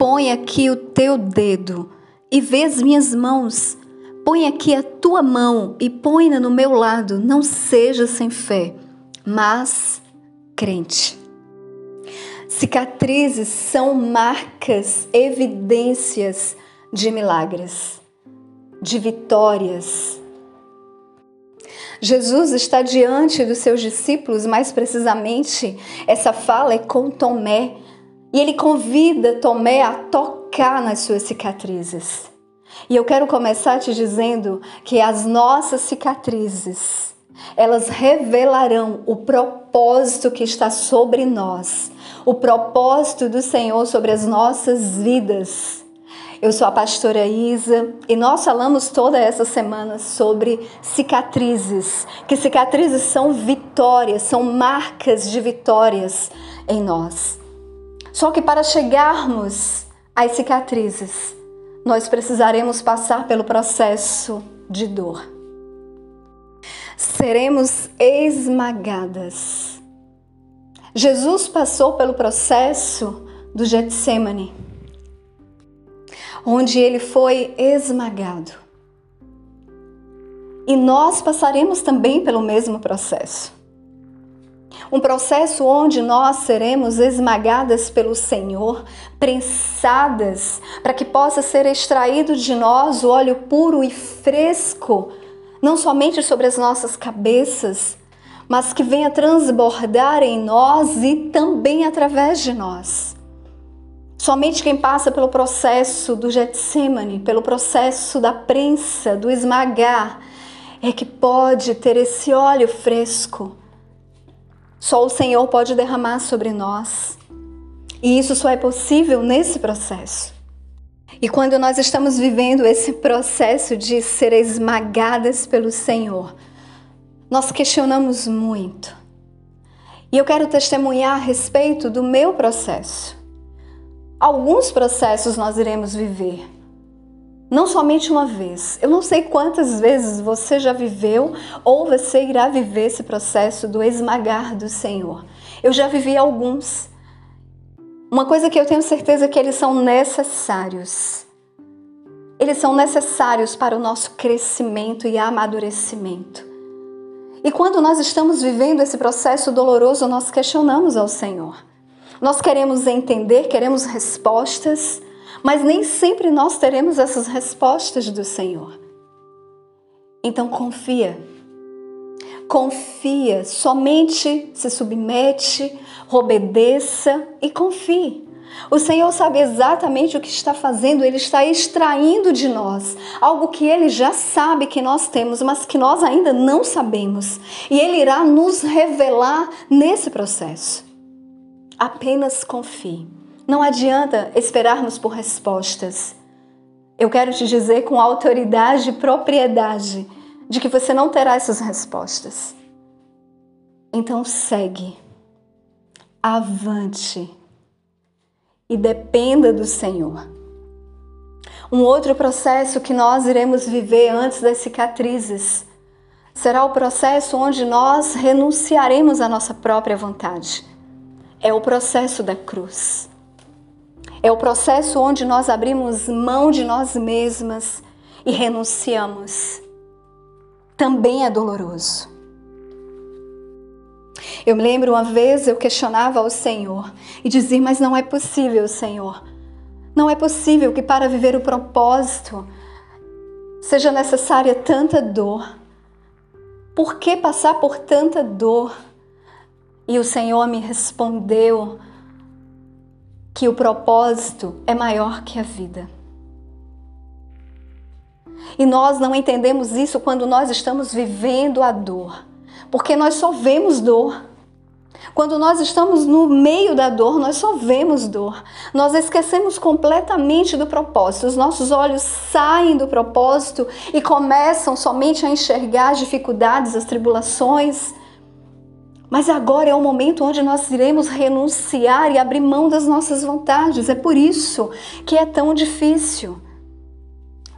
põe aqui o teu dedo e vê as minhas mãos. Põe aqui a tua mão e põe-na no meu lado. Não seja sem fé, mas crente. Cicatrizes são marcas, evidências de milagres, de vitórias. Jesus está diante dos seus discípulos, mais precisamente, essa fala é com Tomé, e ele convida Tomé a tocar nas suas cicatrizes. E eu quero começar te dizendo que as nossas cicatrizes, elas revelarão o propósito que está sobre nós, o propósito do Senhor sobre as nossas vidas. Eu sou a pastora Isa e nós falamos toda essa semana sobre cicatrizes, que cicatrizes são vitórias, são marcas de vitórias em nós. Só que para chegarmos às cicatrizes, nós precisaremos passar pelo processo de dor. Seremos esmagadas. Jesus passou pelo processo do Getsemane onde ele foi esmagado. E nós passaremos também pelo mesmo processo. Um processo onde nós seremos esmagadas pelo Senhor, prensadas, para que possa ser extraído de nós o óleo puro e fresco, não somente sobre as nossas cabeças, mas que venha transbordar em nós e também através de nós. Somente quem passa pelo processo do Getsemane, pelo processo da prensa, do esmagar, é que pode ter esse óleo fresco. Só o Senhor pode derramar sobre nós. E isso só é possível nesse processo. E quando nós estamos vivendo esse processo de ser esmagadas pelo Senhor, nós questionamos muito. E eu quero testemunhar a respeito do meu processo. Alguns processos nós iremos viver, não somente uma vez. Eu não sei quantas vezes você já viveu ou você irá viver esse processo do esmagar do Senhor. Eu já vivi alguns. Uma coisa que eu tenho certeza é que eles são necessários. Eles são necessários para o nosso crescimento e amadurecimento. E quando nós estamos vivendo esse processo doloroso, nós questionamos ao Senhor. Nós queremos entender, queremos respostas, mas nem sempre nós teremos essas respostas do Senhor. Então confia. Confia, somente se submete, obedeça e confie. O Senhor sabe exatamente o que está fazendo, Ele está extraindo de nós algo que Ele já sabe que nós temos, mas que nós ainda não sabemos. E Ele irá nos revelar nesse processo. Apenas confie. Não adianta esperarmos por respostas. Eu quero te dizer com autoridade e propriedade de que você não terá essas respostas. Então segue, avante e dependa do Senhor. Um outro processo que nós iremos viver antes das cicatrizes será o processo onde nós renunciaremos à nossa própria vontade é o processo da cruz. É o processo onde nós abrimos mão de nós mesmas e renunciamos. Também é doloroso. Eu me lembro uma vez eu questionava ao Senhor e dizia: Mas não é possível, Senhor. Não é possível que para viver o propósito seja necessária tanta dor. Por que passar por tanta dor? E o Senhor me respondeu que o propósito é maior que a vida. E nós não entendemos isso quando nós estamos vivendo a dor, porque nós só vemos dor. Quando nós estamos no meio da dor, nós só vemos dor. Nós esquecemos completamente do propósito. Os nossos olhos saem do propósito e começam somente a enxergar as dificuldades, as tribulações, mas agora é o momento onde nós iremos renunciar e abrir mão das nossas vontades. É por isso que é tão difícil.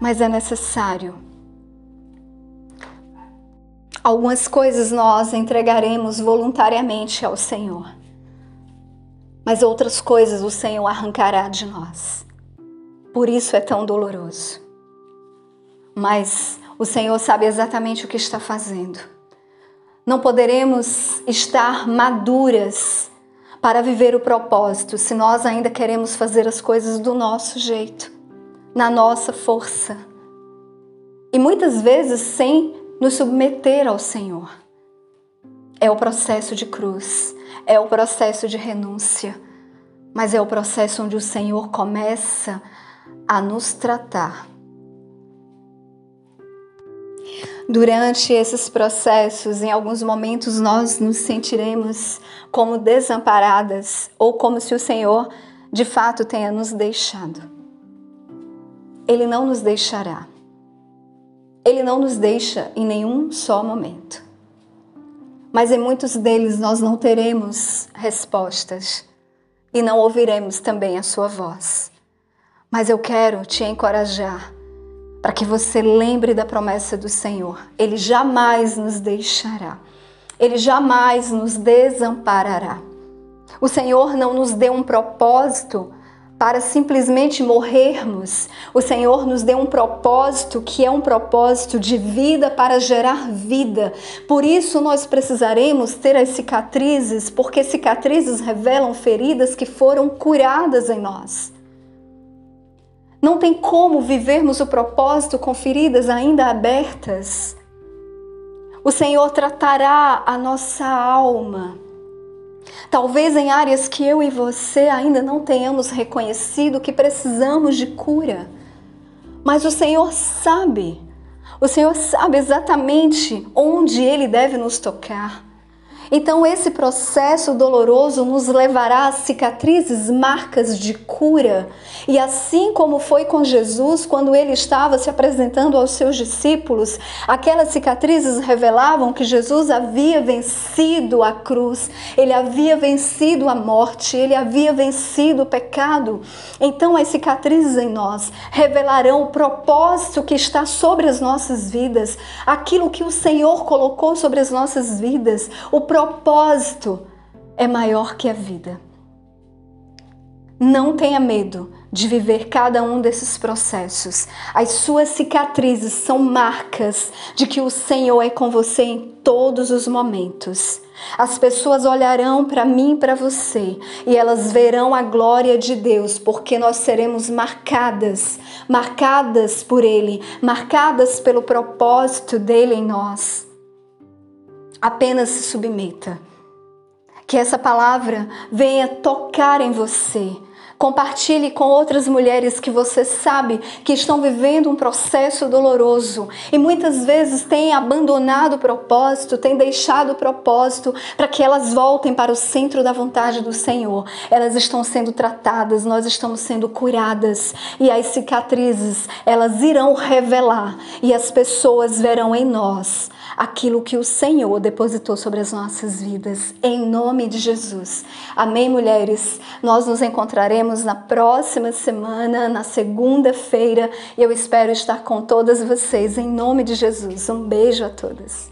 Mas é necessário. Algumas coisas nós entregaremos voluntariamente ao Senhor. Mas outras coisas o Senhor arrancará de nós. Por isso é tão doloroso. Mas o Senhor sabe exatamente o que está fazendo. Não poderemos estar maduras para viver o propósito se nós ainda queremos fazer as coisas do nosso jeito, na nossa força. E muitas vezes sem nos submeter ao Senhor. É o processo de cruz, é o processo de renúncia, mas é o processo onde o Senhor começa a nos tratar Durante esses processos, em alguns momentos, nós nos sentiremos como desamparadas ou como se o Senhor de fato tenha nos deixado. Ele não nos deixará. Ele não nos deixa em nenhum só momento. Mas em muitos deles nós não teremos respostas e não ouviremos também a sua voz. Mas eu quero te encorajar para que você lembre da promessa do Senhor. Ele jamais nos deixará. Ele jamais nos desamparará. O Senhor não nos deu um propósito para simplesmente morrermos. O Senhor nos deu um propósito que é um propósito de vida para gerar vida. Por isso nós precisaremos ter as cicatrizes, porque cicatrizes revelam feridas que foram curadas em nós. Não tem como vivermos o propósito com feridas ainda abertas. O Senhor tratará a nossa alma. Talvez em áreas que eu e você ainda não tenhamos reconhecido que precisamos de cura. Mas o Senhor sabe. O Senhor sabe exatamente onde Ele deve nos tocar. Então, esse processo doloroso nos levará a cicatrizes, marcas de cura. E assim como foi com Jesus, quando ele estava se apresentando aos seus discípulos, aquelas cicatrizes revelavam que Jesus havia vencido a cruz, ele havia vencido a morte, ele havia vencido o pecado. Então, as cicatrizes em nós revelarão o propósito que está sobre as nossas vidas, aquilo que o Senhor colocou sobre as nossas vidas, o propósito propósito é maior que a vida. Não tenha medo de viver cada um desses processos. As suas cicatrizes são marcas de que o Senhor é com você em todos os momentos. As pessoas olharão para mim e para você e elas verão a glória de Deus, porque nós seremos marcadas, marcadas por Ele, marcadas pelo propósito dele em nós apenas se submeta. Que essa palavra venha tocar em você Compartilhe com outras mulheres que você sabe que estão vivendo um processo doloroso e muitas vezes têm abandonado o propósito, têm deixado o propósito para que elas voltem para o centro da vontade do Senhor. Elas estão sendo tratadas, nós estamos sendo curadas e as cicatrizes, elas irão revelar e as pessoas verão em nós aquilo que o Senhor depositou sobre as nossas vidas, em nome de Jesus. Amém, mulheres? Nós nos encontraremos na próxima semana, na segunda-feira, e eu espero estar com todas vocês em nome de Jesus. Um beijo a todas.